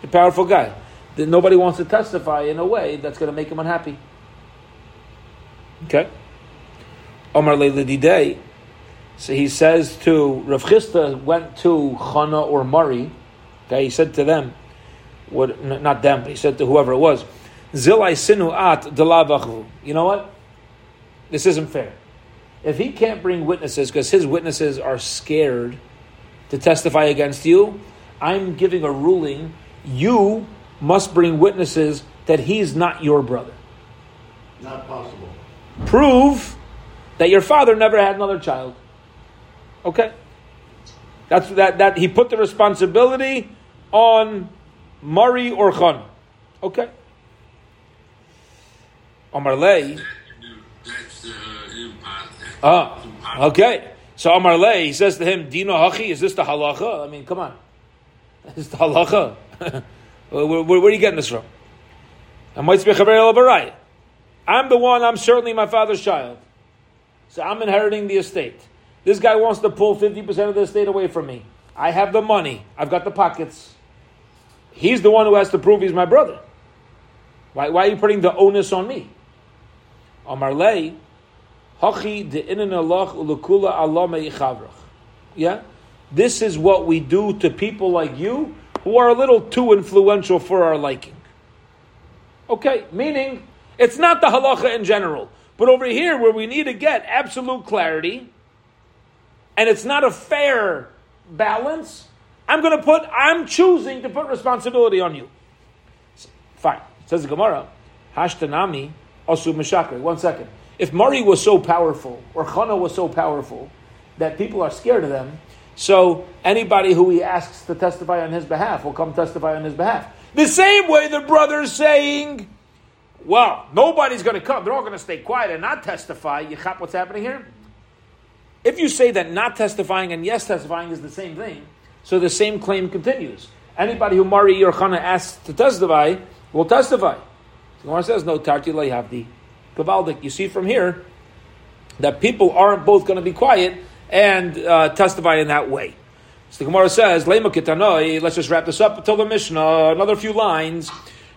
a powerful guy. That nobody wants to testify in a way that's going to make him unhappy. Okay. Omar Day. So he says to Rav Chisda went to Chana or Murray. Okay, he said to them, what, not them, but he said to whoever it was, Zilai sinu at You know what? this isn't fair. If he can't bring witnesses because his witnesses are scared to testify against you, I'm giving a ruling. You must bring witnesses that he's not your brother. Not possible. Prove that your father never had another child. Okay? That's that that he put the responsibility on Mari or Khan. Okay. Omar Lay. Ah, okay. So Omar Lay, he says to him, Dino Hachi, is this the halacha? I mean, come on. <laughs> Is the halacha? <laughs> where, where, where, are you getting this from? I'm the one, I'm certainly my father's child. So I'm inheriting the estate. This guy wants to pull 50% of the estate away from me. I have the money. I've got the pockets. He's the one who has to prove he's my brother. Why, why are you putting the onus on me? Amar lei, hachi de inan Allah ulukula Allah Yeah? This is what we do to people like you who are a little too influential for our liking. Okay, meaning it's not the halacha in general, but over here where we need to get absolute clarity, and it's not a fair balance, I'm going to put, I'm choosing to put responsibility on you. Fine. Says the Gemara, Hashtanami, Asu Meshakri. One second. If Mari was so powerful, or Chana was so powerful, that people are scared of them, so anybody who he asks to testify on his behalf will come testify on his behalf. The same way the brother's saying, well, nobody's going to come. They're all going to stay quiet and not testify. You chop what's happening here? If you say that not testifying and yes testifying is the same thing, so the same claim continues. Anybody who Mari or Chana asks to testify will testify. The Gemara says, no, Tarti Layhavdi. You see from here that people aren't both going to be quiet and uh, testify in that way. So the Gemara says, let's just wrap this up until the Mishnah, another few lines.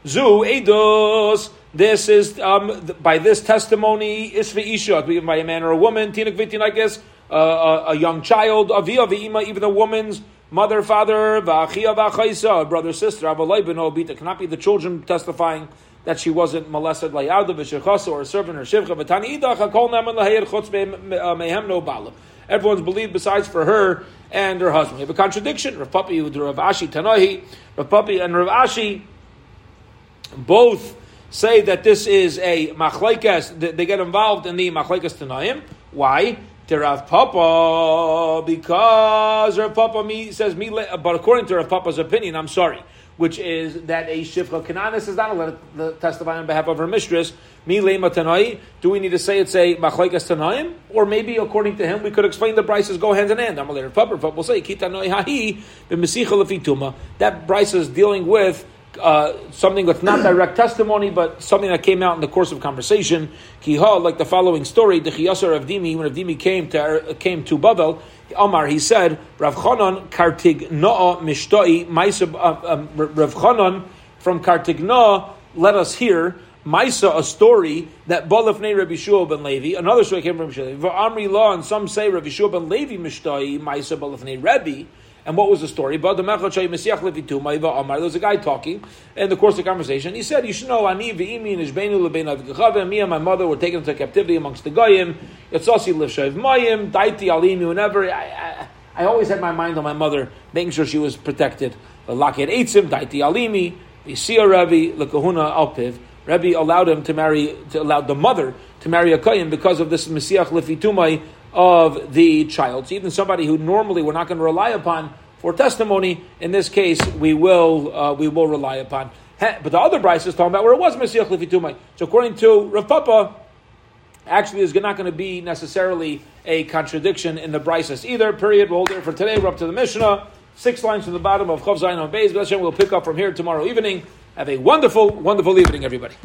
Zu Eidos, this is, um, by this testimony, Isva Isha, by a man or a woman, Tinak Vitin, I guess, uh, a, a, young child, Avia V'ima, even a woman's mother, father, V'achia V'achaisa, brother, sister, Avalai Obita, cannot be the children testifying that she wasn't molested layada v'shechasa or a servant or shivcha v'tani idach hakol naman laheir chutz uh, mehem no bala. Everyone's believed besides for her and her husband. We have a contradiction. Rav Papi with Rav Ashi Tanahi, Rav Papi and Rav Ashi both say that this is a machlekes. They get involved in the machlekes Tanayim. Why? To Rav Papa because Rav Papa says me, but according to Rav Papa's opinion, I'm sorry which is that a shifcha kananis is not allowed to testify on behalf of her mistress. Mi lema. Do we need to say it's a machlekes tanaim, or maybe according to him we could explain the brises go hand in hand. I'm a later pupper, but we'll say kitanoi hahi b'mesicha That bryce is dealing with uh, something that's not direct testimony, but something that came out in the course of conversation. Kiha, like the following story, the Chiyasar of Dimi, when Dimi came to came to Babel, Omar, he said, Rav Chanan Mishtoi, uh, um, Rav from Kartignoa, let us hear Maisa, a story that Balafnei Rabbi Shua ben Levi, another story came from Rabbi Shua. Amri Law, and some say Rabbi Shua ben Levi Mishtoi, Maisa Balafnei Rebbe. And what was the story? There was a guy talking in the course of the conversation. He said, "You should know, ani v'imi lebein Me and my mother were taken into captivity amongst the goyim. Yatzasi l'shav mayim daiti alimi. Whenever I, I, I, always had my mind on my mother, making sure she was protected. Laket eitzim daiti alimi. V'sia Rebbe lekahuna alpiv. Rebbe allowed him to marry, to allowed the mother to marry a kohen because of this mesiach lifitumai of the child. So even somebody who normally we're not going to rely upon for testimony, in this case, we will uh, we will rely upon. But the other Bryce is talking about where it was Mesiach Lefitumai. So according to Rav Papa, actually there's not going to be necessarily a contradiction in the Bryces either. Period. We'll hold it for today. We're up to the Mishnah. Six lines from the bottom of Chav Zayin on Beis. We'll pick up from here tomorrow evening. Have a wonderful, wonderful evening, everybody.